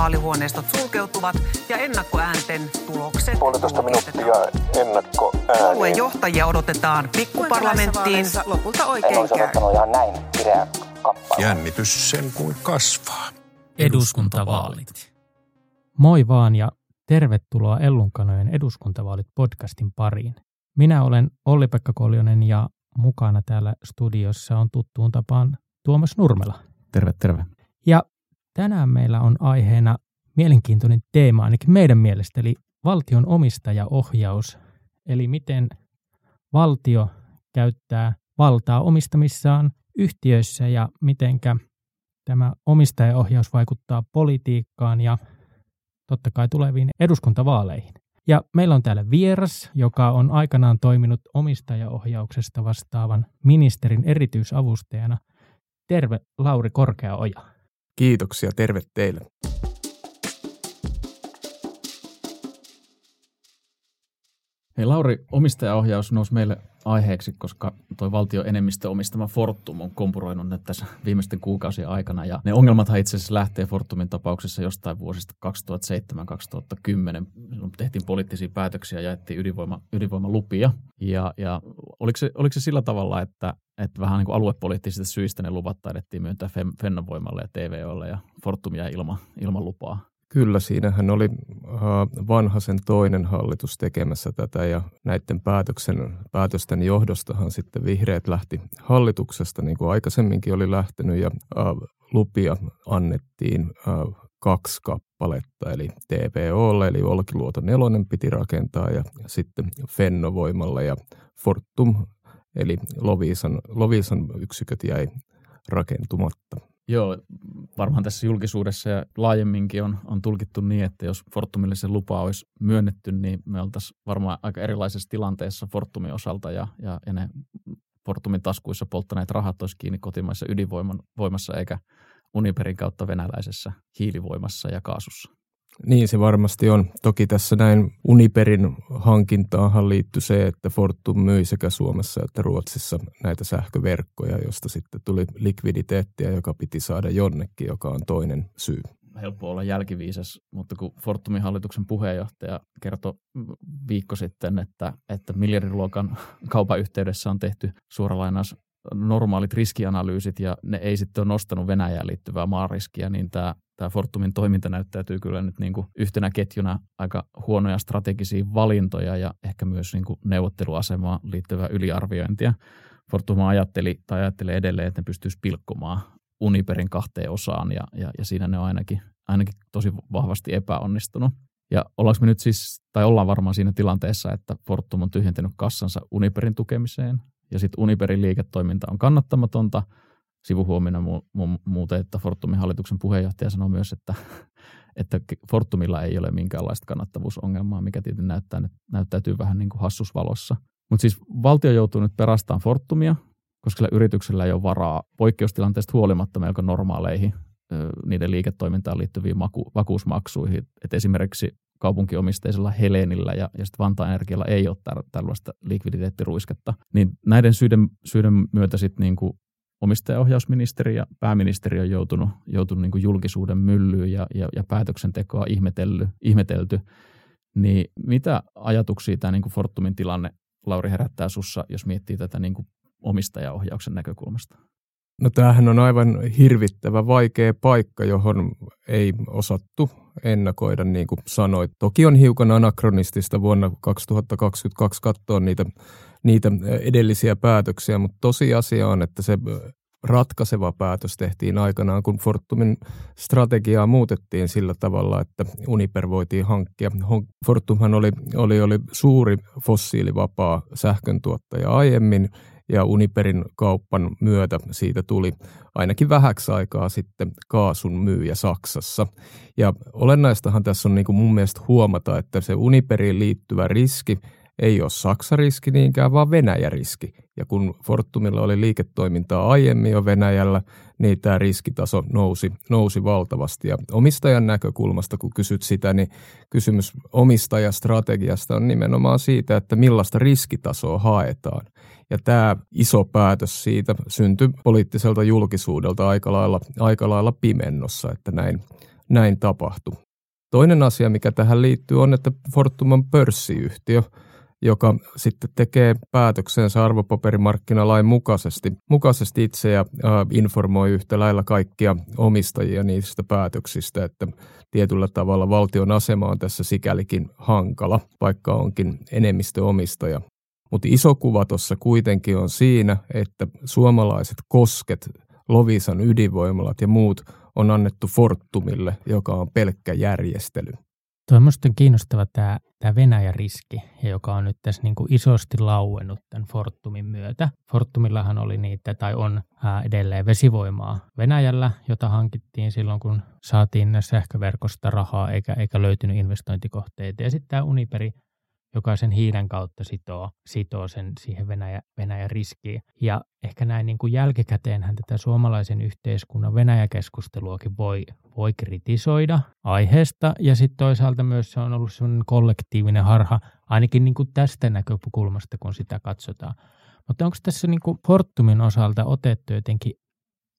vaalihuoneistot sulkeutuvat ja ennakkoäänten tulokset Puolitoista minuuttia ennakko Puolueen johtajia odotetaan pikkuparlamenttiin. Lopulta En oikein olisi odottanut ihan näin kireä kappale. Jännitys sen kuin kasvaa. Eduskuntavaalit. Moi vaan ja tervetuloa Ellunkanojen eduskuntavaalit podcastin pariin. Minä olen Olli-Pekka Koljonen ja mukana täällä studiossa on tuttuun tapaan Tuomas Nurmela. Terve, terve. Ja tänään meillä on aiheena mielenkiintoinen teema ainakin meidän mielestä, eli valtion omistajaohjaus. Eli miten valtio käyttää valtaa omistamissaan yhtiöissä ja mitenkä tämä omistajaohjaus vaikuttaa politiikkaan ja totta kai tuleviin eduskuntavaaleihin. Ja meillä on täällä vieras, joka on aikanaan toiminut omistajaohjauksesta vastaavan ministerin erityisavustajana. Terve Lauri Korkeaoja. Kiitoksia, terve teille. Hei Lauri, omistajaohjaus nousi meille aiheeksi, koska tuo valtio enemmistö omistama Fortum on kompuroinut nyt tässä viimeisten kuukausien aikana. Ja ne ongelmathan itse asiassa lähtee Fortumin tapauksessa jostain vuosista 2007-2010. Silloin tehtiin poliittisia päätöksiä ja jaettiin ydinvoima, ydinvoimalupia. Ja, ja oliko, se, oliko se sillä tavalla, että, että vähän niin kuin aluepoliittisista syistä ne luvat taidettiin myöntää Fennovoimalle ja TVOlle ja Fortumia ilman, ilman lupaa? Kyllä, siinähän oli äh, vanhasen toinen hallitus tekemässä tätä ja näiden päätöksen, päätösten johdostahan sitten vihreät lähti hallituksesta, niin kuin aikaisemminkin oli lähtenyt ja äh, lupia annettiin äh, kaksi kappaletta, eli TPOlle, eli Olkiluoto nelonen piti rakentaa ja sitten Fennovoimalle ja Fortum, eli Loviisan, Loviisan yksiköt jäi rakentumatta. Joo, varmaan tässä julkisuudessa ja laajemminkin on, on tulkittu niin, että jos Fortumille se lupa olisi myönnetty, niin me oltaisiin varmaan aika erilaisessa tilanteessa Fortumin osalta ja, ja, ja ne Fortumin taskuissa polttaneet rahat olisi kiinni kotimaisessa ydinvoimassa eikä Uniperin kautta venäläisessä hiilivoimassa ja kaasussa. Niin se varmasti on. Toki tässä näin Uniperin hankintaahan liittyi se, että Fortum myi sekä Suomessa että Ruotsissa näitä sähköverkkoja, josta sitten tuli likviditeettiä, joka piti saada jonnekin, joka on toinen syy. Helppo olla jälkiviisas, mutta kun Fortumin hallituksen puheenjohtaja kertoi viikko sitten, että, että miljardiluokan kaupan yhteydessä on tehty suoralainaus normaalit riskianalyysit ja ne ei sitten ole nostanut Venäjään liittyvää maariskiä, niin tämä, tämä Fortumin toiminta näyttäytyy kyllä nyt niin kuin yhtenä ketjuna aika huonoja strategisia valintoja ja ehkä myös niin kuin neuvotteluasemaan liittyvää yliarviointia. Fortum ajatteli tai ajattelee edelleen, että ne pystyisi pilkkomaan Uniperin kahteen osaan ja, ja, ja siinä ne on ainakin, ainakin tosi vahvasti epäonnistunut. Ja ollaanko me nyt siis, tai ollaan varmaan siinä tilanteessa, että Fortum on tyhjentänyt kassansa Uniperin tukemiseen, ja sitten Uniperin liiketoiminta on kannattamatonta. Sivuhuomina mu- mu- muuten, että Fortumin hallituksen puheenjohtaja sanoi myös, että, että Fortumilla ei ole minkäänlaista kannattavuusongelmaa, mikä tietysti näyttää, näyttäytyy vähän niin kuin hassusvalossa. Mutta siis valtio joutuu nyt perastamaan Fortumia, koska sillä yrityksellä ei ole varaa poikkeustilanteesta huolimatta melko normaaleihin niiden liiketoimintaan liittyviin maku- vakuusmaksuihin. Et esimerkiksi kaupunkiomisteisella Helenillä ja, ja sitten Vantaan Energialla ei ole tar- tällaista likviditeettiruisketta. Niin näiden syiden, syiden myötä sitten niinku omistajaohjausministeri ja pääministeri on joutunut, joutunut niinku julkisuuden myllyyn ja, ja, ja päätöksentekoa ihmetelly, ihmetelty. Niin mitä ajatuksia tämä niinku Fortumin tilanne, Lauri, herättää sussa, jos miettii tätä niinku omistajaohjauksen näkökulmasta? No tämähän on aivan hirvittävä vaikea paikka, johon ei osattu ennakoida, niin kuin sanoit. Toki on hiukan anakronistista vuonna 2022 katsoa niitä, niitä edellisiä päätöksiä, mutta tosiasia on, että se ratkaiseva päätös tehtiin aikanaan, kun Fortumin strategiaa muutettiin sillä tavalla, että Uniper voitiin hankkia. Fortumhan oli, oli, oli suuri fossiilivapaa sähköntuottaja aiemmin, ja Uniperin kauppan myötä siitä tuli ainakin vähäksi aikaa sitten kaasun myyjä Saksassa. Ja olennaistahan tässä on niin kuin mun mielestä huomata, että se Uniperiin liittyvä riski ei ole Saksa-riski niinkään, vaan Venäjä-riski. Ja kun Fortumilla oli liiketoimintaa aiemmin jo Venäjällä, niin tämä riskitaso nousi, nousi valtavasti. Ja omistajan näkökulmasta, kun kysyt sitä, niin kysymys omistajastrategiasta on nimenomaan siitä, että millaista riskitasoa haetaan. Ja tämä iso päätös siitä syntyi poliittiselta julkisuudelta aika lailla, aika lailla pimennossa, että näin, näin tapahtui. Toinen asia, mikä tähän liittyy, on, että Fortum on pörssiyhtiö, joka sitten tekee päätöksensä arvopaperimarkkinalain mukaisesti, mukaisesti itse ja informoi yhtä lailla kaikkia omistajia niistä päätöksistä, että tietyllä tavalla valtion asema on tässä sikälikin hankala, vaikka onkin enemmistöomistaja. Mutta iso kuva tuossa kuitenkin on siinä, että suomalaiset kosket, Lovisan ydinvoimalat ja muut on annettu Fortumille, joka on pelkkä järjestely. Tuo on minusta kiinnostava tämä, tämä Venäjä-riski, joka on nyt tässä niin kuin isosti lauennut tämän Fortumin myötä. Fortumillahan oli niitä, tai on ää, edelleen vesivoimaa Venäjällä, jota hankittiin silloin, kun saatiin sähköverkosta rahaa, eikä, eikä löytynyt investointikohteita. Ja sitten tämä Uniperi joka sen hiilen kautta sitoo, sitoo sen siihen Venäjä, Venäjän riskiin. Ja ehkä näin niin kuin jälkikäteenhän tätä suomalaisen yhteiskunnan Venäjä-keskusteluakin voi, voi kritisoida aiheesta. Ja sitten toisaalta myös se on ollut sellainen kollektiivinen harha, ainakin niin kuin tästä näkökulmasta, kun sitä katsotaan. Mutta onko tässä niin kuin Fortumin osalta otettu jotenkin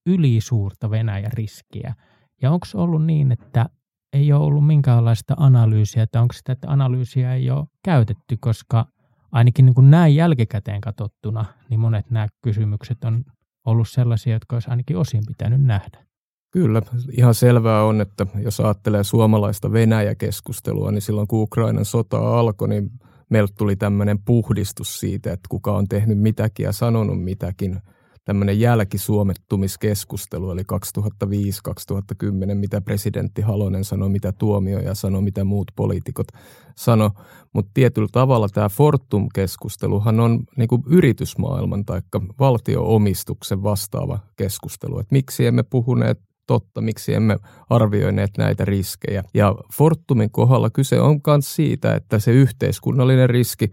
ylisuurta Venäjän riskiä? Ja onko ollut niin, että ei ole ollut minkäänlaista analyysiä, että onko sitä, että analyysiä ei ole käytetty, koska ainakin niin kuin näin jälkikäteen katsottuna, niin monet nämä kysymykset on ollut sellaisia, jotka olisi ainakin osin pitänyt nähdä. Kyllä, ihan selvää on, että jos ajattelee suomalaista Venäjä-keskustelua, niin silloin kun Ukrainan sota alkoi, niin meiltä tuli tämmöinen puhdistus siitä, että kuka on tehnyt mitäkin ja sanonut mitäkin – tämmöinen jälkisuomettumiskeskustelu, eli 2005-2010, mitä presidentti Halonen sanoi, mitä tuomioja sanoi, mitä muut poliitikot sanoi. Mutta tietyllä tavalla tämä Fortum-keskusteluhan on niinku yritysmaailman tai valtioomistuksen vastaava keskustelu. Et miksi emme puhuneet totta, miksi emme arvioineet näitä riskejä. Ja Fortumin kohdalla kyse on myös siitä, että se yhteiskunnallinen riski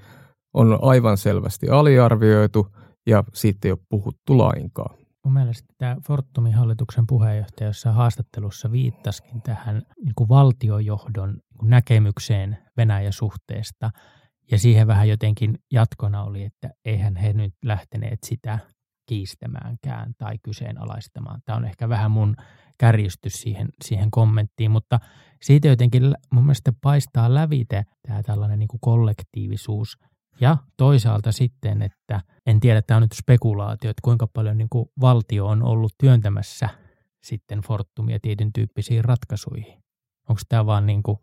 on aivan selvästi aliarvioitu – ja siitä ei ole puhuttu lainkaan. Mun mielestä tämä Fortumin hallituksen puheenjohtaja jossain haastattelussa viittaskin tähän niin kuin valtiojohdon näkemykseen Venäjä-suhteesta. Ja siihen vähän jotenkin jatkona oli, että eihän he nyt lähteneet sitä kiistämäänkään tai kyseenalaistamaan. Tämä on ehkä vähän mun kärjistys siihen, siihen kommenttiin, mutta siitä jotenkin mun mielestä paistaa lävite tämä tällainen niin kuin kollektiivisuus – ja toisaalta sitten, että en tiedä, tämä on nyt spekulaatio, että kuinka paljon niin kuin valtio on ollut työntämässä sitten Fortumia tietyn tyyppisiin ratkaisuihin. Onko tämä vaan niin kuin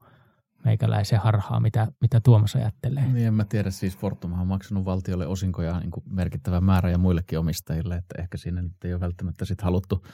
meikäläisen harhaa, mitä, mitä Tuomas ajattelee? Niin en mä tiedä, siis Fortum on maksanut valtiolle osinkoja niin kuin merkittävä määrä ja muillekin omistajille, että ehkä siinä nyt ei ole välttämättä sit haluttu,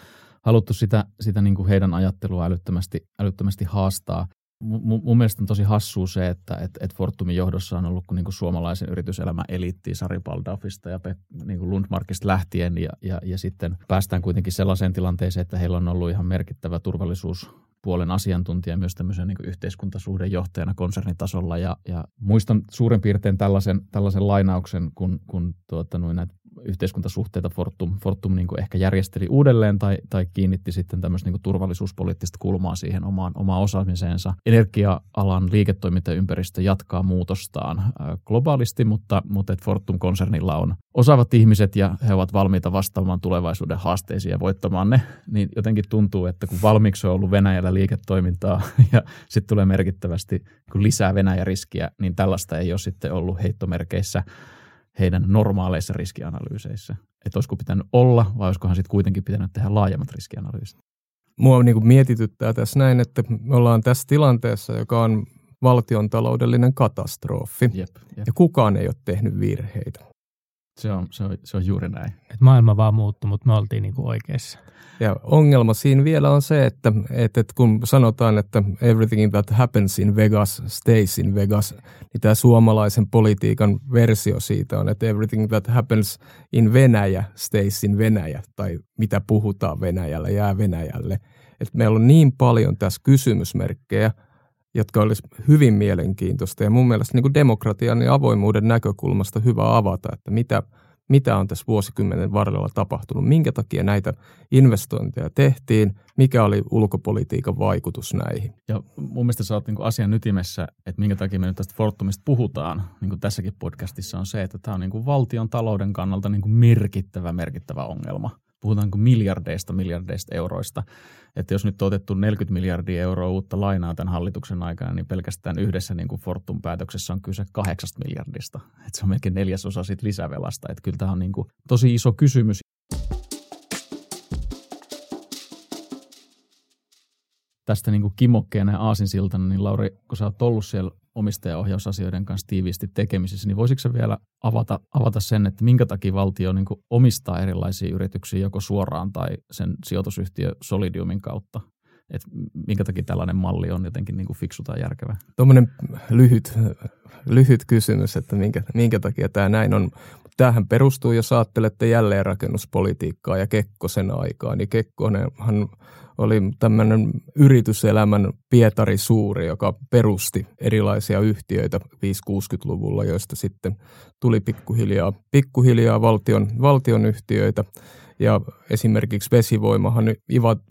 haluttu sitä, sitä niin kuin heidän ajattelua älyttömästi, älyttömästi haastaa mun, mun mielestä on tosi hassua se, että et, et Fortumin johdossa on ollut niin kuin suomalaisen yrityselämän eliitti Sari Baldaufista ja Pe- niin kuin Lundmarkista lähtien ja, ja, ja sitten päästään kuitenkin sellaiseen tilanteeseen, että heillä on ollut ihan merkittävä turvallisuus puolen asiantuntija myös tämmöisen niin yhteiskuntasuhdejohtajana konsernitasolla. Ja, ja muistan suurin piirtein tällaisen, tällaisen lainauksen, kun, kun tuota, noin näitä yhteiskuntasuhteita Fortum, Fortum niin ehkä järjesteli uudelleen tai, tai kiinnitti sitten tämmöistä niin turvallisuuspoliittista kulmaa siihen omaan, omaan osaamiseensa. Energia-alan liiketoimintaympäristö jatkaa muutostaan globaalisti, mutta, mutta Fortum-konsernilla on osaavat ihmiset ja he ovat valmiita vastaamaan tulevaisuuden haasteisiin ja voittamaan ne, niin jotenkin tuntuu, että kun valmiiksi on ollut Venäjällä liiketoimintaa ja sitten tulee merkittävästi lisää Venäjä-riskiä, niin tällaista ei ole sitten ollut heittomerkeissä heidän normaaleissa riskianalyyseissä. Että olisiko pitänyt olla vai olisikohan sitten kuitenkin pitänyt tehdä laajemmat riskianalyysit? Mua niin kuin mietityttää tässä näin, että me ollaan tässä tilanteessa, joka on valtion taloudellinen katastrofi. Jep, jep. Ja kukaan ei ole tehnyt virheitä. Se on, se on, se on juuri näin. Et maailma vaan muuttui, mutta me oltiin niinku oikeassa. Ja ongelma siinä vielä on se, että, että, että kun sanotaan, että everything that happens in Vegas stays in Vegas, niin tämä suomalaisen politiikan versio siitä on, että everything that happens in Venäjä stays in Venäjä, tai mitä puhutaan Venäjällä jää Venäjälle. Että meillä on niin paljon tässä kysymysmerkkejä, jotka olisi hyvin mielenkiintoista. Ja mun mielestä niin kuin demokratian ja avoimuuden näkökulmasta hyvä avata, että mitä, mitä on tässä vuosikymmenen varrella tapahtunut, minkä takia näitä investointeja tehtiin, mikä oli ulkopolitiikan vaikutus näihin. Ja mun mielestä sä oot niin asian ytimessä, että minkä takia me nyt tästä Fortumista puhutaan, niin kuin tässäkin podcastissa on se, että tämä on niin kuin valtion talouden kannalta niin kuin merkittävä, merkittävä ongelma puhutaanko miljardeista miljardeista euroista. Että jos nyt on otettu 40 miljardia euroa uutta lainaa tämän hallituksen aikana, niin pelkästään yhdessä niin kuin Fortum päätöksessä on kyse kahdeksasta miljardista. Että se on melkein neljäsosa siitä lisävelasta. Että kyllä tämä on niin kuin tosi iso kysymys. Tästä niin kuin kimokkeena ja aasinsiltana, niin Lauri, kun sä oot ollut siellä omistajaohjausasioiden kanssa tiiviisti tekemisissä, niin voisitko vielä avata, avata sen, että minkä takia valtio niin omistaa erilaisia yrityksiä joko suoraan tai sen sijoitusyhtiö Solidiumin kautta? Et minkä takia tällainen malli on jotenkin niin kuin fiksu tai järkevä? Tuommoinen lyhyt, lyhyt kysymys, että minkä, minkä takia tämä näin on. Tämähän perustuu, jos ajattelette jälleenrakennuspolitiikkaa ja Kekkosen aikaa, niin Kekkonenhan oli tämmöinen yrityselämän Pietari Suuri, joka perusti erilaisia yhtiöitä 5-60-luvulla, joista sitten tuli pikkuhiljaa, pikkuhiljaa valtion, valtion yhtiöitä. Ja esimerkiksi vesivoimahan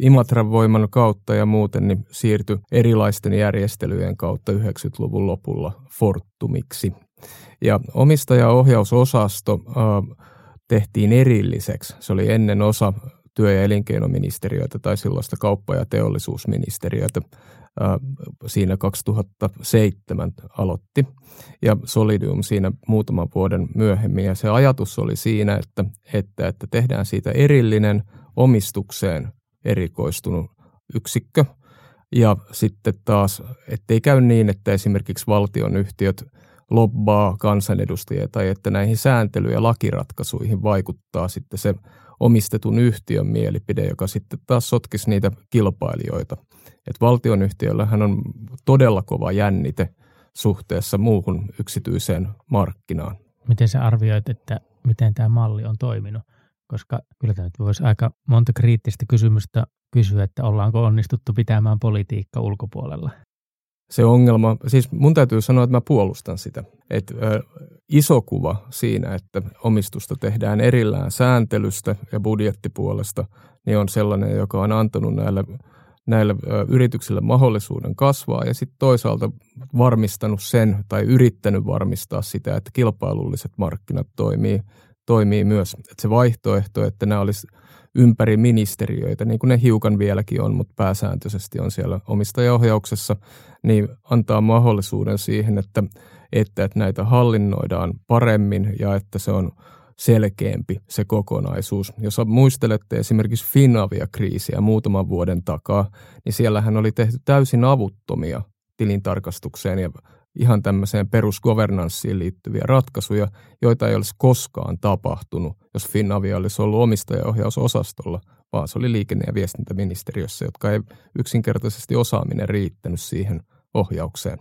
Imatran voiman kautta ja muuten niin siirtyi erilaisten järjestelyjen kautta 90-luvun lopulla Fortumiksi. Ja omistajaohjausosasto äh, tehtiin erilliseksi. Se oli ennen osa työ- ja elinkeinoministeriötä tai silloista kauppa- ja teollisuusministeriötä siinä 2007 aloitti ja Solidium siinä muutaman vuoden myöhemmin. Ja se ajatus oli siinä, että, että, että tehdään siitä erillinen omistukseen erikoistunut yksikkö ja sitten taas, ettei käy niin, että esimerkiksi valtion yhtiöt lobbaa kansanedustajia tai että näihin sääntely- ja lakiratkaisuihin vaikuttaa sitten se omistetun yhtiön mielipide, joka sitten taas sotkisi niitä kilpailijoita. Et valtionyhtiöllähän on todella kova jännite suhteessa muuhun yksityiseen markkinaan. Miten sä arvioit, että miten tämä malli on toiminut? Koska kyllä tämä nyt voisi aika monta kriittistä kysymystä kysyä, että ollaanko onnistuttu pitämään politiikka ulkopuolella se ongelma, siis mun täytyy sanoa, että mä puolustan sitä. Että iso kuva siinä, että omistusta tehdään erillään sääntelystä ja budjettipuolesta, niin on sellainen, joka on antanut näille, näille yrityksille mahdollisuuden kasvaa ja sitten toisaalta varmistanut sen tai yrittänyt varmistaa sitä, että kilpailulliset markkinat toimii, toimii myös. Että se vaihtoehto, että nämä olisi ympäri ministeriöitä, niin kuin ne hiukan vieläkin on, mutta pääsääntöisesti on siellä omistajaohjauksessa, niin antaa mahdollisuuden siihen, että, että, että näitä hallinnoidaan paremmin ja että se on selkeämpi se kokonaisuus. Jos muistelette esimerkiksi Finavia-kriisiä muutaman vuoden takaa, niin siellähän oli tehty täysin avuttomia tilintarkastukseen ja ihan tämmöiseen perusgovernanssiin liittyviä ratkaisuja, joita ei olisi koskaan tapahtunut, jos Finavia olisi ollut omistajaohjausosastolla, vaan se oli liikenne- ja viestintäministeriössä, jotka ei yksinkertaisesti osaaminen riittänyt siihen ohjaukseen.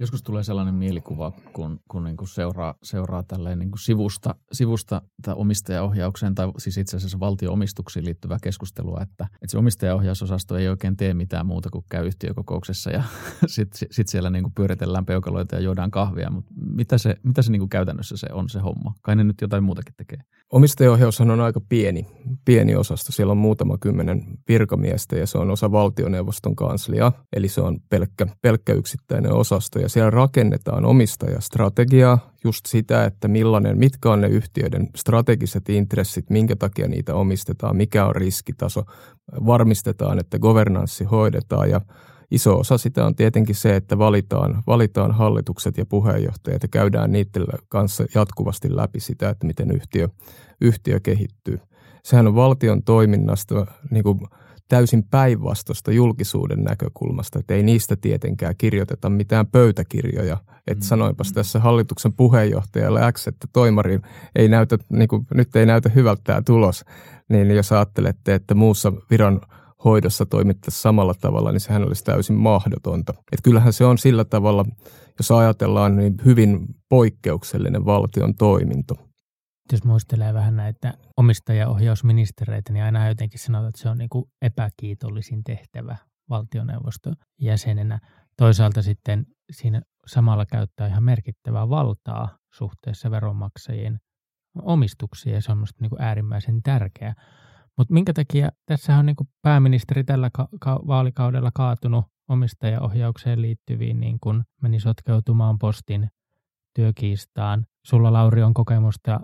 Joskus tulee sellainen mielikuva, kun, kun niin kuin seuraa, seuraa tälleen niin kuin sivusta, sivusta omistajaohjaukseen tai siis itse asiassa valtioomistuksiin liittyvää keskustelua, että, että se omistajaohjausosasto ei oikein tee mitään muuta kuin käy yhtiökokouksessa ja sitten sit siellä niin kuin pyöritellään peukaloita ja juodaan kahvia, mutta mitä se, mitä se niin kuin käytännössä se on se homma? Kai ne nyt jotain muutakin tekee. Omistajaohjaushan on aika pieni, pieni osasto. Siellä on muutama kymmenen virkamiestä ja se on osa valtioneuvoston kanslia, eli se on pelkkä, pelkkä yksittäinen osasto. Ja siellä rakennetaan omistajastrategiaa, just sitä, että millainen, mitkä on ne yhtiöiden strategiset intressit, minkä takia niitä omistetaan, mikä on riskitaso. Varmistetaan, että governanssi hoidetaan ja iso osa sitä on tietenkin se, että valitaan, valitaan hallitukset ja puheenjohtajat ja käydään niiden kanssa jatkuvasti läpi sitä, että miten yhtiö, yhtiö kehittyy. Sehän on valtion toiminnasta niin kuin täysin päinvastosta julkisuuden näkökulmasta, että ei niistä tietenkään kirjoiteta mitään pöytäkirjoja. Että mm. sanoinpas tässä hallituksen puheenjohtajalle X, että toimari ei näytä, niin kuin, nyt ei näytä hyvältä tämä tulos, niin jos ajattelette, että muussa viran hoidossa toimittaisiin samalla tavalla, niin sehän olisi täysin mahdotonta. Et kyllähän se on sillä tavalla, jos ajatellaan, niin hyvin poikkeuksellinen valtion toiminto. Jos muistelee vähän näitä omistajaohjausministereitä, niin aina jotenkin sanotaan, että se on niin kuin epäkiitollisin tehtävä valtioneuvoston jäsenenä. Toisaalta sitten siinä samalla käyttää ihan merkittävää valtaa suhteessa veronmaksajien omistuksiin ja se on niin kuin äärimmäisen tärkeää. Mutta minkä takia tässä on niin pääministeri tällä ka- ka- vaalikaudella kaatunut omistajaohjaukseen liittyviin, niin kuin meni sotkeutumaan postin työkiistaan. Sulla Lauri on kokemusta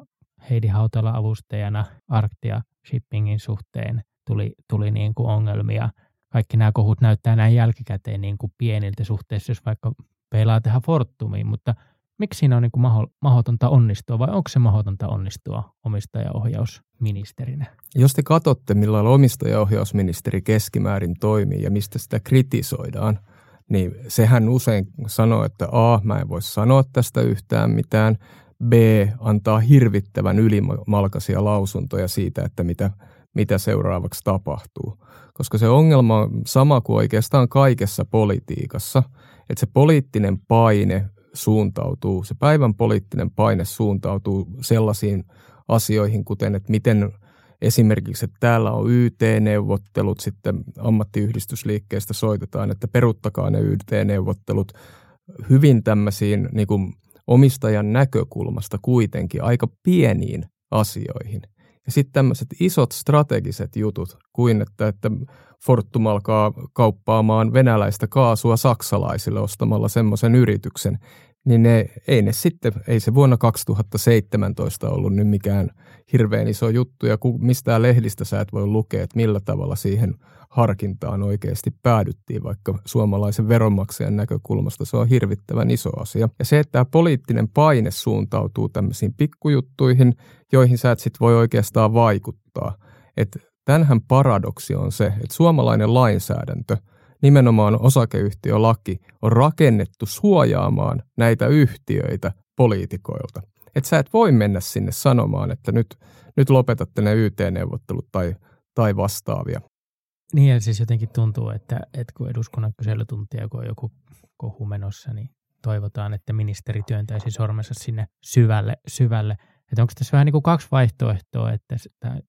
Heidi Hautala avustajana Arktia shippingin suhteen tuli, tuli niin kuin ongelmia. Kaikki nämä kohut näyttää näin jälkikäteen niin kuin pieniltä suhteessa, jos vaikka peilaa tehdä Fortumiin, mutta miksi siinä on niin kuin maho, mahdotonta onnistua vai onko se mahdotonta onnistua omistajaohjausministerinä? Jos te katsotte, millä omistajaohjausministeri keskimäärin toimii ja mistä sitä kritisoidaan, niin sehän usein sanoo, että A, mä en voi sanoa tästä yhtään mitään, B, antaa hirvittävän ylimalkaisia lausuntoja siitä, että mitä, mitä seuraavaksi tapahtuu. Koska se ongelma on sama kuin oikeastaan kaikessa politiikassa, että se poliittinen paine suuntautuu, se päivän poliittinen paine suuntautuu sellaisiin asioihin, kuten että miten esimerkiksi, että täällä on YT-neuvottelut, sitten ammattiyhdistysliikkeestä soitetaan, että peruttakaa ne YT-neuvottelut hyvin tämmöisiin niin kuin omistajan näkökulmasta kuitenkin aika pieniin asioihin. Ja sitten tämmöiset isot strategiset jutut, kuin että, että Fortum alkaa kauppaamaan venäläistä kaasua saksalaisille ostamalla semmoisen yrityksen, niin ne, ei ne sitten, ei se vuonna 2017 ollut nyt mikään hirveän iso juttu, ja mistään lehdistä sä et voi lukea, että millä tavalla siihen harkintaan oikeasti päädyttiin, vaikka suomalaisen veronmaksajan näkökulmasta se on hirvittävän iso asia. Ja se, että tämä poliittinen paine suuntautuu tämmöisiin pikkujuttuihin, joihin sä et sit voi oikeastaan vaikuttaa. Että Tämänhän paradoksi on se, että suomalainen lainsäädäntö, nimenomaan osakeyhtiölaki, on rakennettu suojaamaan näitä yhtiöitä poliitikoilta. Että sä et voi mennä sinne sanomaan, että nyt, nyt lopetatte ne YT-neuvottelut tai, tai vastaavia. Niin ja siis jotenkin tuntuu, että, että kun eduskunnan kyselytuntia, kun on joku kohu menossa, niin toivotaan, että ministeri työntäisi sormensa sinne syvälle, syvälle – että onko tässä vähän niin kuin kaksi vaihtoehtoa, että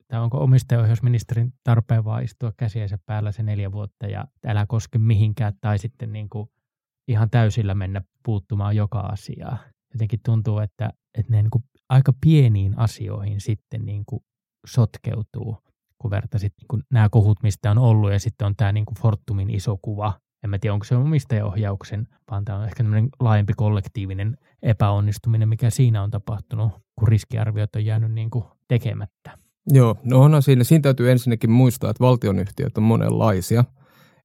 tämä onko omistajaohjausministerin tarpeen vaan istua käsiensä päällä se neljä vuotta ja älä koske mihinkään, tai sitten niin kuin ihan täysillä mennä puuttumaan joka asiaa. Jotenkin tuntuu, että, että ne niin kuin aika pieniin asioihin sitten niin kuin sotkeutuu, kun vertaisit niin kuin nämä kohut, mistä on ollut, ja sitten on tämä niin kuin Fortumin iso kuva, en mä tiedä, onko se omistajaohjauksen, vaan tämä on ehkä laajempi kollektiivinen epäonnistuminen, mikä siinä on tapahtunut, kun riskiarviot on jäänyt niin kuin tekemättä. Joo, no onhan siinä, siinä täytyy ensinnäkin muistaa, että valtionyhtiöt on monenlaisia.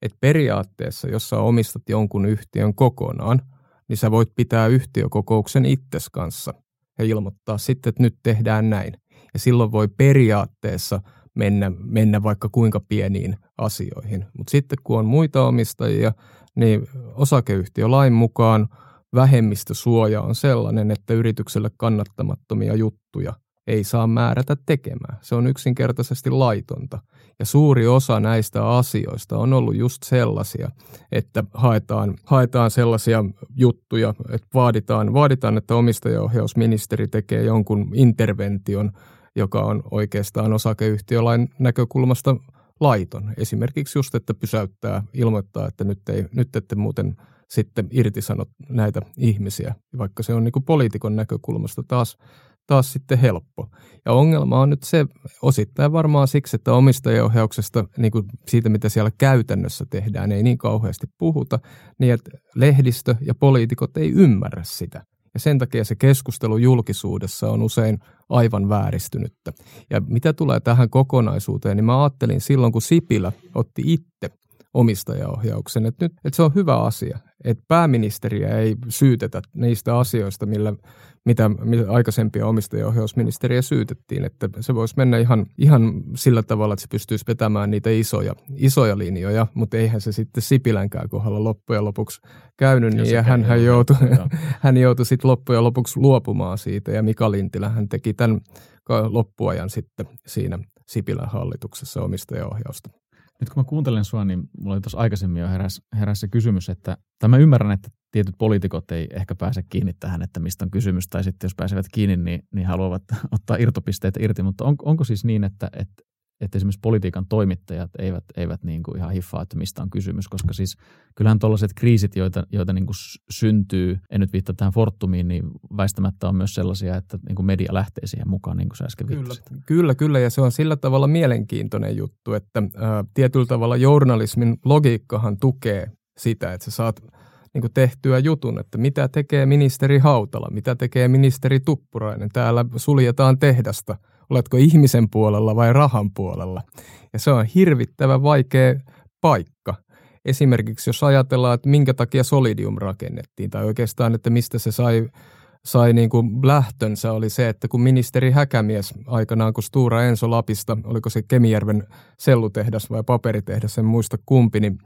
Että periaatteessa, jos sä omistat jonkun yhtiön kokonaan, niin sä voit pitää yhtiökokouksen itses kanssa ja ilmoittaa sitten, että nyt tehdään näin. Ja silloin voi periaatteessa mennä, mennä vaikka kuinka pieniin asioihin. Mutta sitten kun on muita omistajia, niin osakeyhtiölain mukaan vähemmistösuoja on sellainen, että yritykselle kannattamattomia juttuja ei saa määrätä tekemään. Se on yksinkertaisesti laitonta. Ja suuri osa näistä asioista on ollut just sellaisia, että haetaan, haetaan sellaisia juttuja, että vaaditaan, vaaditaan, että omistajaohjausministeri tekee jonkun intervention, joka on oikeastaan osakeyhtiölain näkökulmasta laiton. Esimerkiksi just, että pysäyttää, ilmoittaa, että nyt, ei, nyt ette muuten sitten irtisanot näitä ihmisiä, vaikka se on niin kuin poliitikon näkökulmasta taas, taas sitten helppo. Ja ongelma on nyt se osittain varmaan siksi, että omistajaohjauksesta, niin kuin siitä mitä siellä käytännössä tehdään, ei niin kauheasti puhuta, niin että lehdistö ja poliitikot ei ymmärrä sitä. Ja sen takia se keskustelu julkisuudessa on usein aivan vääristynyttä. Ja mitä tulee tähän kokonaisuuteen, niin mä ajattelin silloin, kun Sipilä otti itse omistajaohjauksen, että nyt että se on hyvä asia, että pääministeriä ei syytetä niistä asioista, millä, mitä, mitä aikaisempia omistajaohjausministeriä syytettiin, että se voisi mennä ihan, ihan sillä tavalla, että se pystyisi vetämään niitä isoja, isoja linjoja, mutta eihän se sitten Sipilänkään kohdalla loppujen lopuksi käynyt, niin ja hän, hän joutui, hän joutui sitten loppujen lopuksi luopumaan siitä, ja Mika Lintilä hän teki tämän loppuajan sitten siinä Sipilän hallituksessa omistajaohjausta. Nyt kun mä kuuntelen sua, niin mulla oli tuossa aikaisemmin jo heräs, heräs se kysymys, että tai mä ymmärrän, että tietyt poliitikot ei ehkä pääse kiinni tähän, että mistä on kysymys, tai sitten jos pääsevät kiinni, niin, niin haluavat ottaa irtopisteet irti, mutta on, onko siis niin, että, että että esimerkiksi politiikan toimittajat eivät, eivät niin kuin ihan hiffaa, että mistä on kysymys, koska siis kyllähän tuollaiset kriisit, joita, joita niin kuin syntyy, en nyt viittaa tähän Fortumiin, niin väistämättä on myös sellaisia, että niin kuin media lähtee siihen mukaan, niin kuin sä äsken kyllä, kyllä, kyllä, ja se on sillä tavalla mielenkiintoinen juttu, että ää, tietyllä tavalla journalismin logiikkahan tukee sitä, että sä saat niin kuin tehtyä jutun, että mitä tekee ministeri Hautala, mitä tekee ministeri Tuppurainen. Täällä suljetaan tehdasta – oletko ihmisen puolella vai rahan puolella. Ja se on hirvittävän vaikea paikka. Esimerkiksi jos ajatellaan, että minkä takia Solidium rakennettiin, tai oikeastaan, että mistä se sai sai niin kuin lähtönsä oli se, että kun ministeri Häkämies aikanaan, kun Stura Enso Lapista, oliko se Kemijärven sellutehdas vai paperitehdas, en muista kumpi, niin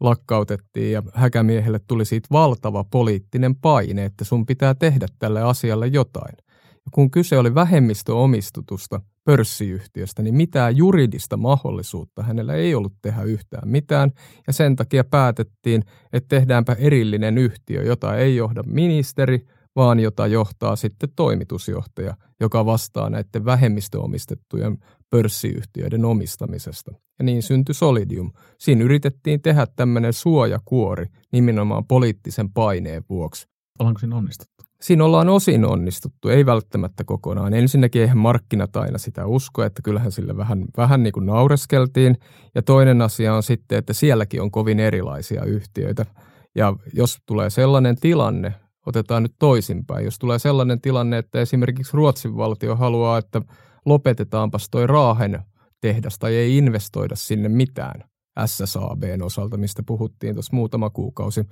lakkautettiin ja Häkämiehelle tuli siitä valtava poliittinen paine, että sun pitää tehdä tälle asialle jotain. Kun kyse oli vähemmistöomistutusta pörssiyhtiöstä, niin mitään juridista mahdollisuutta hänellä ei ollut tehdä yhtään mitään. Ja sen takia päätettiin, että tehdäänpä erillinen yhtiö, jota ei johda ministeri, vaan jota johtaa sitten toimitusjohtaja, joka vastaa näiden vähemmistöomistettujen pörssiyhtiöiden omistamisesta. Ja niin syntyi Solidium. Siinä yritettiin tehdä tämmöinen suojakuori nimenomaan poliittisen paineen vuoksi. Ollaanko siinä onnistuttu? Siinä ollaan osin onnistuttu, ei välttämättä kokonaan. Ensinnäkin eihän markkinat aina sitä usko, että kyllähän sille vähän, vähän niin kuin naureskeltiin. Ja toinen asia on sitten, että sielläkin on kovin erilaisia yhtiöitä. Ja jos tulee sellainen tilanne, otetaan nyt toisinpäin. Jos tulee sellainen tilanne, että esimerkiksi Ruotsin valtio haluaa, että lopetetaanpas toi Raahen tehdas tai ei investoida sinne mitään SSABn osalta, mistä puhuttiin tuossa muutama kuukausi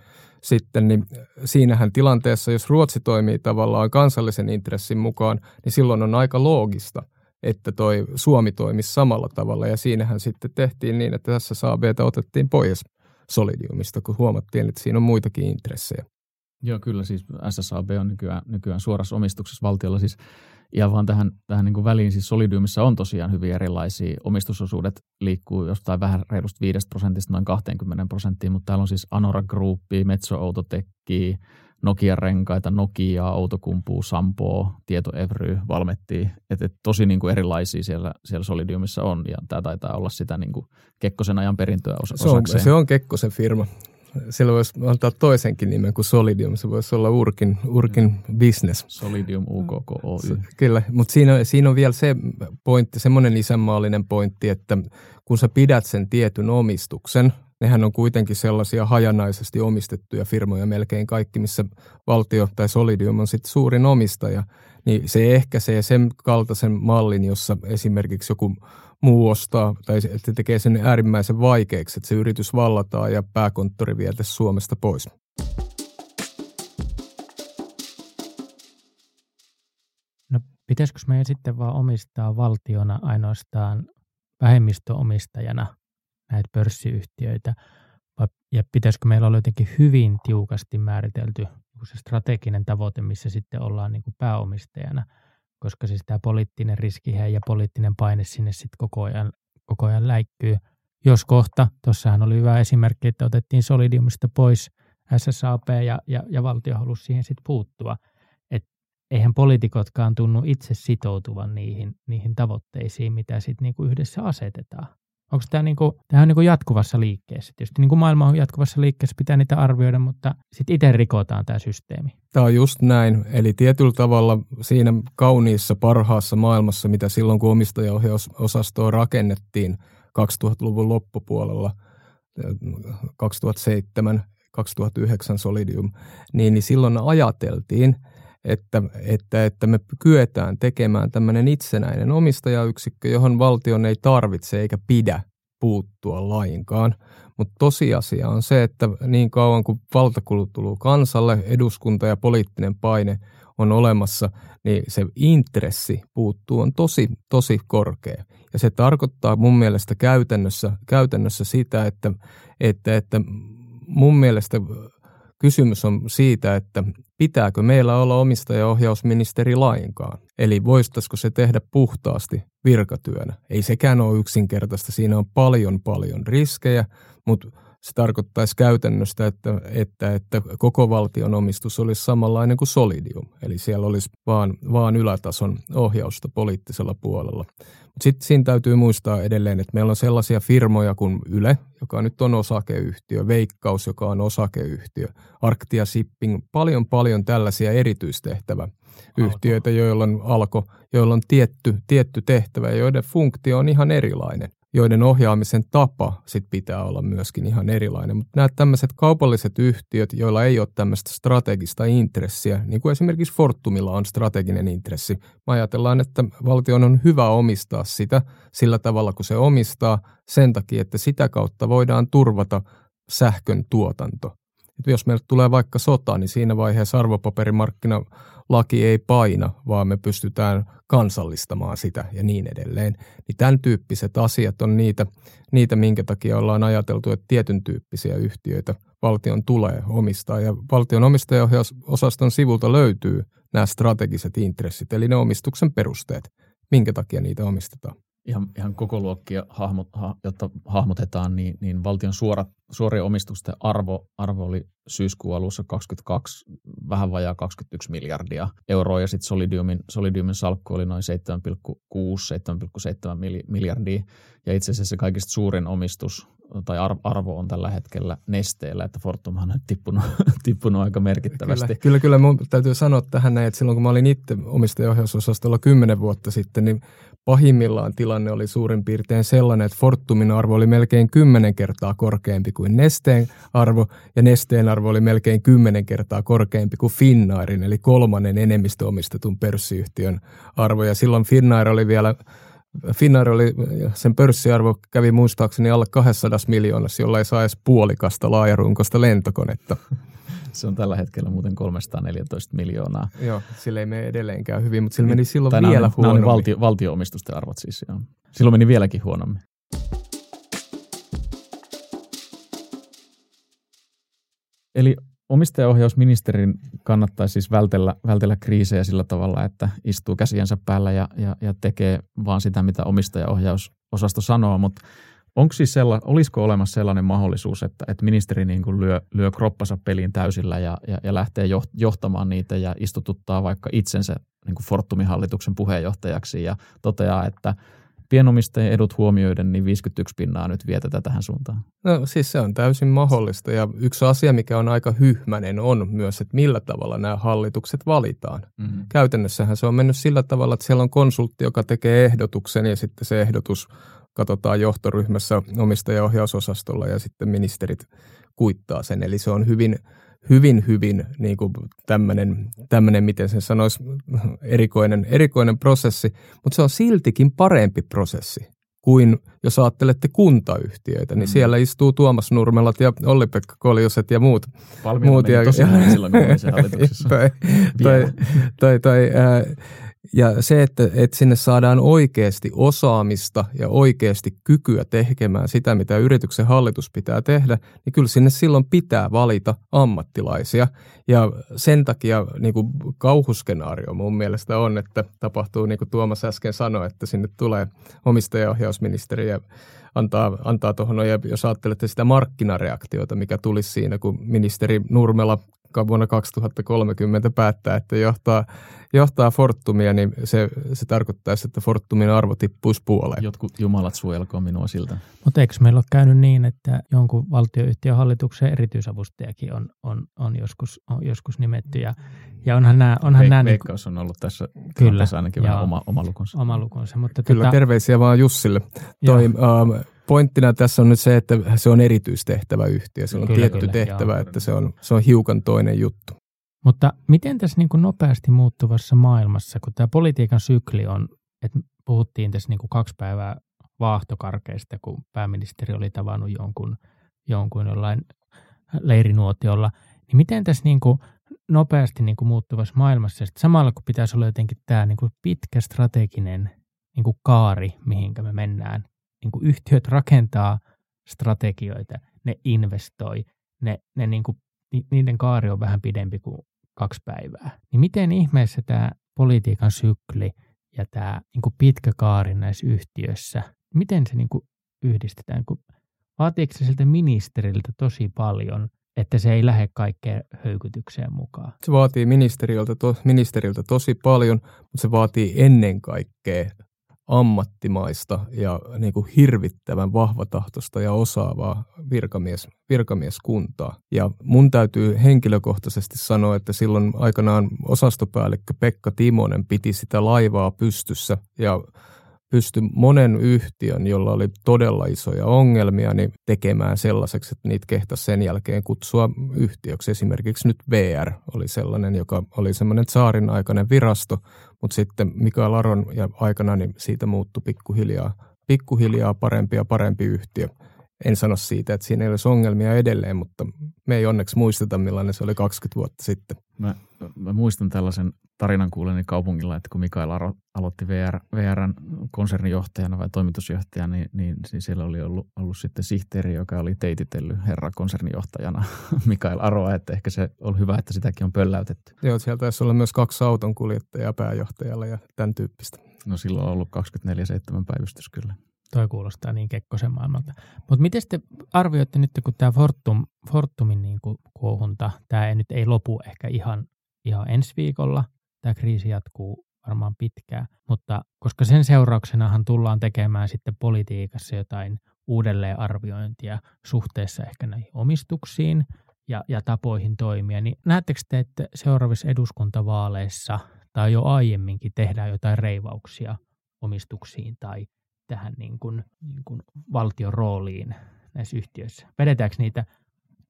sitten, niin siinähän tilanteessa, jos Ruotsi toimii tavallaan kansallisen intressin mukaan, niin silloin on aika loogista, että toi Suomi toimisi samalla tavalla, ja siinähän sitten tehtiin niin, että SSABtä otettiin pois Solidiumista, kun huomattiin, että siinä on muitakin intressejä. Joo, kyllä siis SSAB on nykyään, nykyään suorassa omistuksessa valtiolla. Siis ja vaan tähän, tähän niin kuin väliin, siis Solidiumissa on tosiaan hyvin erilaisia. Omistusosuudet liikkuu jostain vähän reilusta 5 prosentista noin 20 prosenttiin, mutta täällä on siis Anora Group, Metso Autotekki, Nokia-renkaita, Nokia, Outokumpuu, Sampo, Tieto Evry, Valmetti. Että et tosi niin kuin erilaisia siellä, siellä Solidiumissa on ja tämä taitaa olla sitä niin kuin Kekkosen ajan perintöä osakseen. Se on, se on Kekkosen firma sillä voisi antaa toisenkin nimen kuin Solidium. Se voisi olla Urkin, Urkin business. Solidium UKK Oy. Kyllä, mutta siinä, siinä on vielä se pointti, semmoinen isänmaallinen pointti, että kun sä pidät sen tietyn omistuksen, nehän on kuitenkin sellaisia hajanaisesti omistettuja firmoja melkein kaikki, missä valtio tai Solidium on sitten suurin omistaja, niin se ehkäisee sen kaltaisen mallin, jossa esimerkiksi joku muu ostaa, tai että tekee sen äärimmäisen vaikeaksi, että se yritys vallataan ja pääkonttori vietä Suomesta pois. No pitäisikö meidän sitten vaan omistaa valtiona ainoastaan vähemmistöomistajana näitä pörssiyhtiöitä, vai, ja pitäisikö meillä olla jotenkin hyvin tiukasti määritelty se strateginen tavoite, missä sitten ollaan niin kuin pääomistajana – koska siis tämä poliittinen riski ja poliittinen paine sinne sitten koko ajan, koko ajan läikkyy. Jos kohta, tuossahan oli hyvä esimerkki, että otettiin Solidiumista pois SSAP ja, ja, ja valtio halusi siihen sitten puuttua. Et eihän poliitikotkaan tunnu itse sitoutuvan niihin, niihin tavoitteisiin, mitä sitten niinku yhdessä asetetaan. Onko tämä niinku, on niinku jatkuvassa liikkeessä? Tietysti niinku maailma on jatkuvassa liikkeessä, pitää niitä arvioida, mutta sitten itse rikotaan tämä systeemi. Tämä on just näin. Eli tietyllä tavalla siinä kauniissa parhaassa maailmassa, mitä silloin kun omistajaohjausosastoa rakennettiin 2000-luvun loppupuolella, 2007 2009 Solidium, niin, niin silloin ajateltiin, että, että, että me kyetään tekemään tämmöinen itsenäinen omistajayksikkö, johon valtion ei tarvitse eikä pidä puuttua lainkaan. Mutta tosiasia on se, että niin kauan kuin valtakulut tuluu kansalle, eduskunta ja poliittinen paine on olemassa, niin se intressi puuttuu on tosi, tosi korkea. Ja se tarkoittaa mun mielestä käytännössä, käytännössä sitä, että, että, että mun mielestä Kysymys on siitä, että pitääkö meillä olla omistajaohjausministeri lainkaan. Eli voisitaisiko se tehdä puhtaasti virkatyönä. Ei sekään ole yksinkertaista. Siinä on paljon paljon riskejä, mutta se tarkoittaisi käytännössä, että, että, että koko valtion omistus olisi samanlainen kuin Solidium. Eli siellä olisi vaan, vaan ylätason ohjausta poliittisella puolella. Mutta sitten siinä täytyy muistaa edelleen, että meillä on sellaisia firmoja kuin Yle, joka nyt on osakeyhtiö, Veikkaus, joka on osakeyhtiö, Arctia Shipping, paljon paljon tällaisia erityistehtävä yhtiöitä, joilla on alko, joilla on tietty, tietty tehtävä ja joiden funktio on ihan erilainen. Joiden ohjaamisen tapa sit pitää olla myöskin ihan erilainen. Mutta nämä tämmöiset kaupalliset yhtiöt, joilla ei ole tämmöistä strategista intressiä, niin kuin esimerkiksi Fortumilla on strateginen intressi. Me ajatellaan, että valtion on hyvä omistaa sitä sillä tavalla, kun se omistaa, sen takia, että sitä kautta voidaan turvata sähkön tuotanto. Et jos meille tulee vaikka sota, niin siinä vaiheessa arvopaperimarkkina laki ei paina, vaan me pystytään kansallistamaan sitä ja niin edelleen. Niin tämän tyyppiset asiat on niitä, niitä, minkä takia ollaan ajateltu, että tietyn tyyppisiä yhtiöitä valtion tulee omistaa. Ja valtion omistajaohjausosaston sivulta löytyy nämä strategiset intressit, eli ne omistuksen perusteet, minkä takia niitä omistetaan ihan, ihan koko luokkia, hahmot, ha, jotta hahmotetaan, niin, niin valtion suorien omistusten arvo, arvo oli syyskuun alussa 22, vähän vajaa 21 miljardia euroa, ja sitten Solidiumin, Solidiumin salkku oli noin 7,6-7,7 miljardia, ja itse asiassa kaikista suurin omistus tai arvo on tällä hetkellä nesteellä, että Fortumhan on tippunut, tippunut aika merkittävästi. Kyllä, kyllä, kyllä mun täytyy sanoa tähän näin, että silloin kun mä olin itse omistajaohjausosastolla kymmenen vuotta sitten, niin pahimmillaan tilanne oli suurin piirtein sellainen, että Fortumin arvo oli melkein kymmenen kertaa korkeampi kuin Nesteen arvo, ja Nesteen arvo oli melkein kymmenen kertaa korkeampi kuin Finnairin, eli kolmannen enemmistöomistetun pörssiyhtiön arvo, ja silloin Finnair oli vielä Finnair oli, sen pörssiarvo kävi muistaakseni alle 200 miljoonassa, jolla ei saa edes puolikasta laajarunkosta lentokonetta. Se on tällä hetkellä muuten 314 miljoonaa. Joo, sillä ei mene edelleenkään hyvin, mutta sillä meni silloin Tänään vielä huonommin. Nämä valtio, valtio-omistusten arvot siis, joo. Silloin meni vieläkin huonommin. Eli omistajaohjausministerin kannattaisi siis vältellä, vältellä kriisejä sillä tavalla, että istuu käsiensä päällä ja, ja, ja tekee vaan sitä, mitä omistajaohjausosasto sanoo, mutta onko siis sella, olisiko olemassa sellainen mahdollisuus, että, että ministeri niin kuin lyö, lyö kroppansa peliin täysillä ja, ja, ja lähtee johtamaan niitä ja istututtaa vaikka itsensä niin kuin Fortumin hallituksen puheenjohtajaksi ja toteaa, että – pienomistajien edut huomioiden, niin 51 pinnaa nyt vietetään tähän suuntaan. No siis se on täysin mahdollista ja yksi asia, mikä on aika hyhmänen, on myös, että millä tavalla nämä hallitukset valitaan. Mm-hmm. Käytännössähän se on mennyt sillä tavalla, että siellä on konsultti, joka tekee ehdotuksen ja sitten se ehdotus katsotaan johtoryhmässä omistajaohjausosastolla ja sitten ministerit kuittaa sen. Eli se on hyvin hyvin, hyvin niin kuin tämmöinen, tämmöinen, miten sen sanoisi, erikoinen, erikoinen prosessi, mutta se on siltikin parempi prosessi kuin jos ajattelette kuntayhtiöitä, niin mm. siellä istuu Tuomas Nurmelat ja Olli-Pekka Koljoset ja muut. muut ja, tosi ja, silloin, kun tai, tai, tai, tai, ää, ja se, että, että sinne saadaan oikeasti osaamista ja oikeasti kykyä tekemään sitä, mitä yrityksen hallitus pitää tehdä, niin kyllä sinne silloin pitää valita ammattilaisia. Ja sen takia niin kuin kauhuskenaario mun mielestä on, että tapahtuu niin kuin Tuomas äsken sanoi, että sinne tulee omistajaohjausministeri ja antaa, antaa tuohon, ja jos ajattelette sitä markkinareaktiota, mikä tulisi siinä, kun ministeri Nurmela vuonna 2030 päättää, että johtaa, johtaa Fortumia, niin se, se tarkoittaisi, että Fortumin arvo tippuisi puoleen. Jotkut jumalat suojelkoon minua siltä. Mutta eikö meillä ole käynyt niin, että jonkun valtioyhtiön hallituksen erityisavustajakin on, on, on, joskus, on joskus nimetty ja, ja onhan nämä... Onhan Veik- nämä niinku- Veikkaus on ollut tässä kyllä, ainakin vähän oma, oma lukunsa. Oma lukunsa mutta kyllä, tota, terveisiä vaan Jussille. Toi, um, pointtina tässä on nyt se, että se on erityistehtävä yhtiö. Se on kyllä, tietty kyllä, tehtävä, joo. että se on, se on hiukan toinen juttu. Mutta miten tässä niin kuin nopeasti muuttuvassa maailmassa, kun tämä politiikan sykli on, että puhuttiin tässä niin kuin kaksi päivää vaahtokarkeista, kun pääministeri oli tavannut jonkun, jonkun jollain leirinuotiolla, niin miten tässä niin kuin nopeasti niin kuin muuttuvassa maailmassa, samalla kun pitäisi olla jotenkin tämä niin kuin pitkä strateginen niin kuin kaari, mihinkä me mennään, niin kuin yhtiöt rakentaa strategioita, ne investoi, ne, ne niin kuin, niiden kaari on vähän pidempi kuin kaksi päivää. Niin miten ihmeessä tämä politiikan sykli ja tämä niin kuin pitkä kaari näissä yhtiöissä, miten se niin kuin yhdistetään? Kun vaatiiko se siltä ministeriltä tosi paljon, että se ei lähde kaikkeen höykytykseen mukaan? Se vaatii ministeriltä, to, ministeriltä tosi paljon, mutta se vaatii ennen kaikkea ammattimaista ja niin kuin hirvittävän vahvatahtoista ja osaavaa virkamies, virkamieskuntaa. Ja mun täytyy henkilökohtaisesti sanoa, että silloin aikanaan osastopäällikkö Pekka Timonen piti sitä laivaa pystyssä ja pysty monen yhtiön, jolla oli todella isoja ongelmia, niin tekemään sellaiseksi, että niitä kehtasi sen jälkeen kutsua yhtiöksi. Esimerkiksi nyt VR oli sellainen, joka oli semmoinen saarin aikainen virasto, mutta sitten Mikael Aron ja aikana niin siitä muuttui pikkuhiljaa, pikkuhiljaa parempi ja parempi yhtiö. En sano siitä, että siinä ei olisi ongelmia edelleen, mutta me ei onneksi muisteta, millainen se oli 20 vuotta sitten. Mä, mä muistan tällaisen tarinan kuuleni kaupungilla, että kun Mikael alo, aloitti VR, VRn konsernijohtajana vai toimitusjohtajana, niin, niin, niin siellä oli ollut, ollut sitten sihteeri, joka oli teititellyt herra konsernijohtajana Mikael Aroa, että ehkä se on hyvä, että sitäkin on pölläytetty. Joo, siellä taisi olla myös kaksi auton kuljettajaa pääjohtajalla ja tämän tyyppistä. No silloin on ollut 24-7 päivystys kyllä. Toi kuulostaa niin Kekkosen maailmalta. Mutta miten te arvioitte nyt, kun tämä Fortum, Fortumin niin kuin kuohunta, tämä ei nyt ei lopu ehkä ihan, ihan ensi viikolla, tämä kriisi jatkuu varmaan pitkään, mutta koska sen seurauksenahan tullaan tekemään sitten politiikassa jotain uudelleenarviointia suhteessa ehkä näihin omistuksiin ja, ja tapoihin toimia, niin näettekö te, että seuraavissa eduskuntavaaleissa tai jo aiemminkin tehdään jotain reivauksia omistuksiin tai tähän niin kuin, niin kuin valtion rooliin näissä yhtiöissä? Vedetäänkö niitä?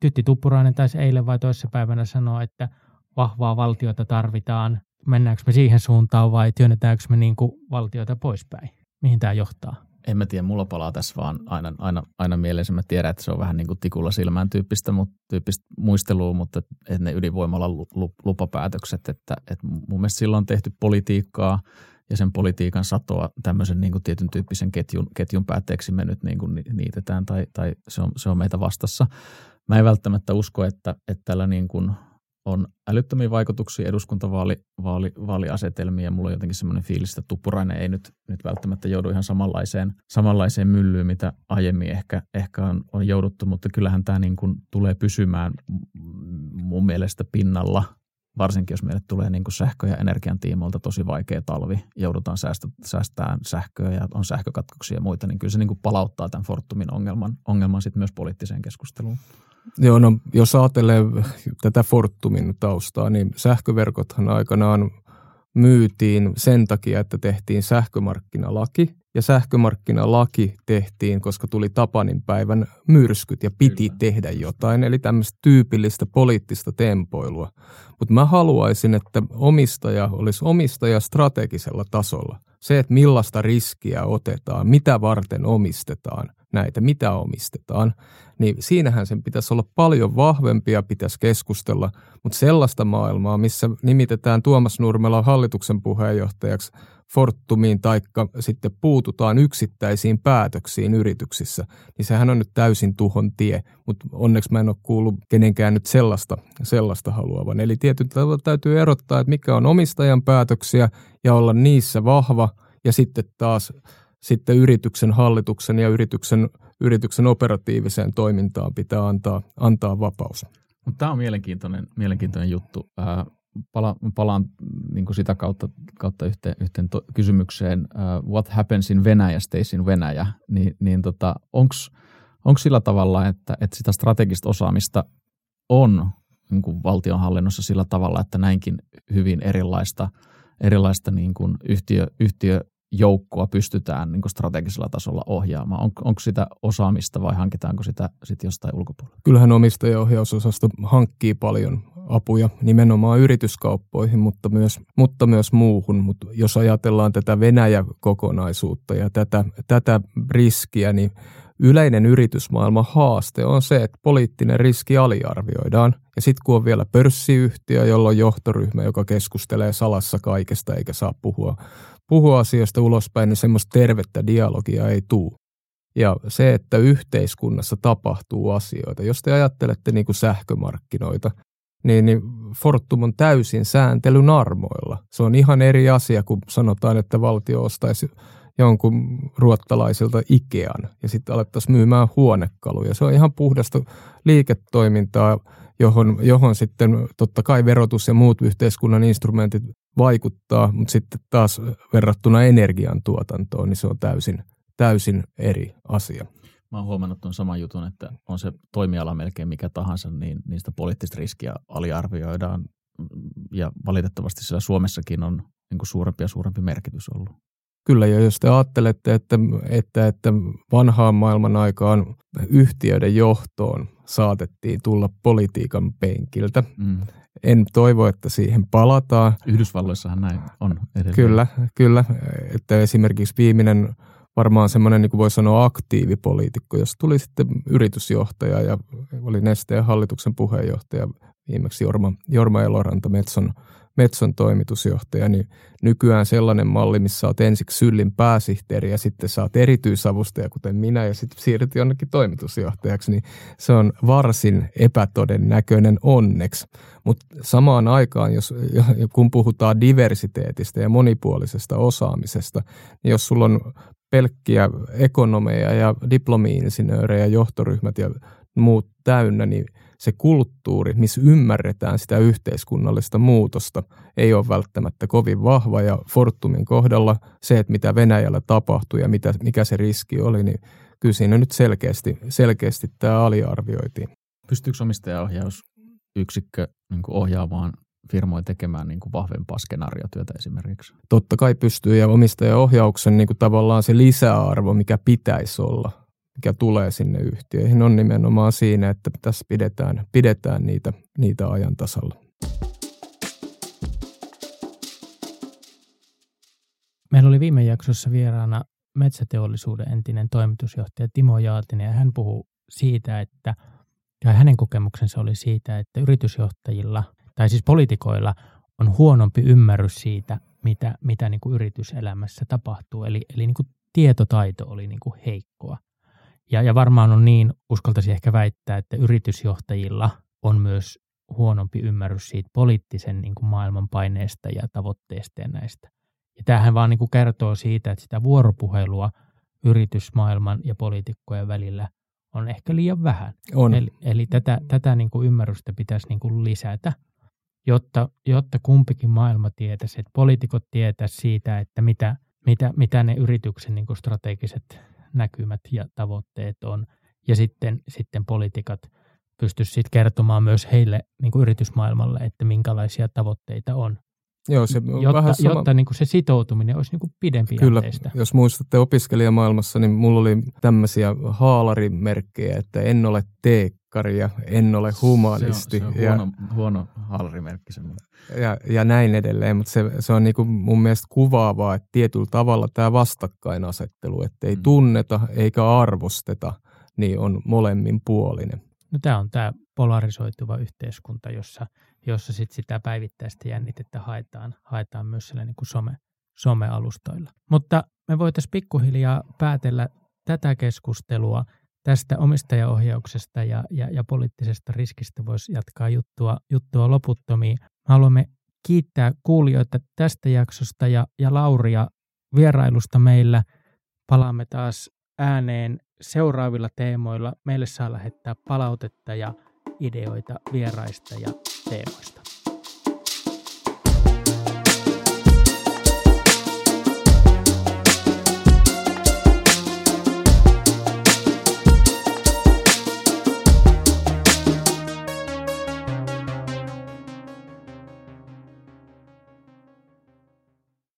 Tytti Tuppurainen taisi eilen vai toisessa päivänä sanoa, että vahvaa valtiota tarvitaan. Mennäänkö me siihen suuntaan vai työnnetäänkö me niin kuin valtiota poispäin? Mihin tämä johtaa? En mä tiedä, mulla palaa tässä vaan aina, aina, aina mieleen. Mä tiedän, että se on vähän niin kuin tikulla silmään tyyppistä, mutta, tyyppistä muistelua, mutta että ne ydinvoimalla lupapäätökset, että, että mun mielestä silloin on tehty politiikkaa ja sen politiikan satoa tämmöisen niin kuin tietyn tyyppisen ketjun, ketjun päätteeksi me nyt niin kuin niitetään tai, tai se, on, se on meitä vastassa. Mä en välttämättä usko, että, että tällä niin kuin on älyttömiä vaikutuksia eduskuntavaaliasetelmiin ja mulla on jotenkin semmoinen fiilis, että Tuppurainen ei nyt, nyt välttämättä joudu ihan samanlaiseen, samanlaiseen myllyyn, mitä aiemmin ehkä, ehkä on, on jouduttu, mutta kyllähän tämä niin kuin tulee pysymään mun mielestä pinnalla – varsinkin jos meille tulee niin kuin sähkö- ja energian tiimoilta tosi vaikea talvi, joudutaan säästä, säästämään sähköä ja on sähkökatkoksia ja muita, niin kyllä se niin kuin palauttaa tämän Fortumin ongelman, ongelman sitten myös poliittiseen keskusteluun. Joo, no jos ajattelee tätä Fortumin taustaa, niin sähköverkothan aikanaan myytiin sen takia, että tehtiin sähkömarkkinalaki, ja sähkömarkkinalaki tehtiin, koska tuli Tapanin päivän myrskyt ja piti Kyllä. tehdä jotain, eli tämmöistä tyypillistä poliittista tempoilua. Mutta mä haluaisin, että omistaja olisi omistaja strategisella tasolla. Se, että millaista riskiä otetaan, mitä varten omistetaan näitä, mitä omistetaan, niin siinähän sen pitäisi olla paljon vahvempia, pitäisi keskustella, mutta sellaista maailmaa, missä nimitetään Tuomas Nurmela hallituksen puheenjohtajaksi Fortumiin taikka sitten puututaan yksittäisiin päätöksiin yrityksissä, niin sehän on nyt täysin tuhon tie, mutta onneksi mä en ole kuullut kenenkään nyt sellaista, sellaista haluavan. Eli tietyllä tavalla täytyy erottaa, että mikä on omistajan päätöksiä ja olla niissä vahva ja sitten taas sitten yrityksen hallituksen ja yrityksen, yrityksen operatiiviseen toimintaan pitää antaa, antaa vapaus. Tämä on mielenkiintoinen, mielenkiintoinen juttu. Äh, pala, palaan niin kuin sitä kautta, kautta yhteen, yhteen to, kysymykseen, uh, what happens in Venäjä stays in Venäjä, niin, niin tota, onko sillä tavalla, että, että sitä strategista osaamista on niin kuin valtionhallinnossa sillä tavalla, että näinkin hyvin erilaista, erilaista niin kuin yhtiö, yhtiö joukkoa pystytään niin strategisella tasolla ohjaamaan? On, onko sitä osaamista vai hankitaanko sitä sit jostain ulkopuolella? Kyllähän omistajaohjausosasto hankkii paljon apuja nimenomaan yrityskauppoihin, mutta myös, mutta myös muuhun. Mutta jos ajatellaan tätä Venäjä-kokonaisuutta ja tätä, tätä riskiä, niin yleinen yritysmaailman haaste on se, että poliittinen riski aliarvioidaan. Ja sitten kun on vielä pörssiyhtiö, jolla on johtoryhmä, joka keskustelee salassa kaikesta eikä saa puhua, puhua asioista ulospäin, niin semmoista tervettä dialogia ei tule. Ja se, että yhteiskunnassa tapahtuu asioita, jos te ajattelette niin kuin sähkömarkkinoita, niin, niin Fortum on täysin sääntelyn armoilla. Se on ihan eri asia, kun sanotaan, että valtio ostaisi jonkun ruottalaisilta Ikean ja sitten alettaisiin myymään huonekaluja. Se on ihan puhdasta liiketoimintaa, johon, johon sitten totta kai verotus ja muut yhteiskunnan instrumentit vaikuttaa, mutta sitten taas verrattuna energiantuotantoon, niin se on täysin, täysin eri asia. Mä oon huomannut tuon saman jutun, että on se toimiala melkein mikä tahansa, niin niistä poliittista riskiä aliarvioidaan. Ja valitettavasti siellä Suomessakin on niin kuin suurempi ja suurempi merkitys ollut. Kyllä, ja jos te ajattelette, että, että, että vanhaan maailman aikaan yhtiöiden johtoon saatettiin tulla politiikan penkiltä, mm. en toivo, että siihen palataan. Yhdysvalloissahan näin on edelleen. Kyllä, kyllä. Että esimerkiksi viimeinen varmaan semmoinen, niin kuin voi sanoa, aktiivipoliitikko, jos tuli sitten yritysjohtaja ja oli Nesteen hallituksen puheenjohtaja, viimeksi Jorma, Jorma Eloranta Metson Metson toimitusjohtaja, niin nykyään sellainen malli, missä olet ensiksi syllin pääsihteeri ja sitten saat erityisavustaja, kuten minä, ja sitten siirryt jonnekin toimitusjohtajaksi, niin se on varsin epätodennäköinen onneksi. Mutta samaan aikaan, jos, kun puhutaan diversiteetistä ja monipuolisesta osaamisesta, niin jos sulla on pelkkiä ekonomeja ja diplomi-insinöörejä, johtoryhmät ja muut täynnä, niin – se kulttuuri, missä ymmärretään sitä yhteiskunnallista muutosta, ei ole välttämättä kovin vahva. Ja Fortumin kohdalla se, että mitä Venäjällä tapahtui ja mitä, mikä se riski oli, niin kyllä siinä nyt selkeästi, selkeästi tämä aliarvioitiin. Pystyykö omistajaohjausyksikkö niin ohjaamaan firmoja tekemään niin kuin vahvempaa skenaariotyötä esimerkiksi? Totta kai pystyy ja omistajaohjauksen niin kuin tavallaan se lisäarvo, mikä pitäisi olla, mikä tulee sinne yhtiöihin, on nimenomaan siinä, että tässä pidetään, pidetään niitä, niitä ajan tasalla. Meillä oli viime jaksossa vieraana metsäteollisuuden entinen toimitusjohtaja Timo Jaatinen ja hän puhuu siitä, että ja hänen kokemuksensa oli siitä, että yritysjohtajilla tai siis poliitikoilla on huonompi ymmärrys siitä, mitä, mitä niin kuin yrityselämässä tapahtuu. Eli, eli niin kuin tietotaito oli niin kuin heikkoa. Ja, ja varmaan on niin, uskaltaisin ehkä väittää, että yritysjohtajilla on myös huonompi ymmärrys siitä poliittisen niin kuin maailman paineesta ja tavoitteesta ja näistä. Ja tämähän vaan niin kuin kertoo siitä, että sitä vuoropuhelua yritysmaailman ja poliitikkojen välillä on ehkä liian vähän. On. Eli, eli tätä, tätä niin kuin ymmärrystä pitäisi niin kuin lisätä, jotta, jotta kumpikin maailma tietäisi, että poliitikot tietäisi siitä, että mitä, mitä, mitä ne yrityksen niin kuin strategiset näkymät ja tavoitteet on. Ja sitten, sitten politikat pystyisivät sitten kertomaan myös heille niin kuin yritysmaailmalle, että minkälaisia tavoitteita on. Joo, se on jotta, vähän sama... jotta niin kuin se sitoutuminen olisi niin kuin pidempi Kyllä, jos muistatte opiskelijamaailmassa, niin mulla oli tämmöisiä haalarimerkkejä, että en ole teekkari ja en ole humanisti. Se on, se on ja, huono, huono haalarimerkki semmoinen. Ja, ja näin edelleen, mutta se, se on niin kuin mun mielestä kuvaavaa, että tietyllä tavalla tämä vastakkainasettelu, että ei mm. tunneta eikä arvosteta, niin on molemmin puolinen. No tämä on tämä polarisoituva yhteiskunta, jossa, jossa sit sitä päivittäistä jännitettä haetaan, haetaan myös siellä niin kuin some, somealustoilla. Mutta me voitaisiin pikkuhiljaa päätellä tätä keskustelua tästä omistajaohjauksesta ja, ja, ja poliittisesta riskistä voisi jatkaa juttua, juttua loputtomiin. Haluamme kiittää kuulijoita tästä jaksosta ja, ja Lauria vierailusta meillä. Palaamme taas ääneen seuraavilla teemoilla. Meille saa lähettää palautetta ja ideoita vieraista ja teemoista.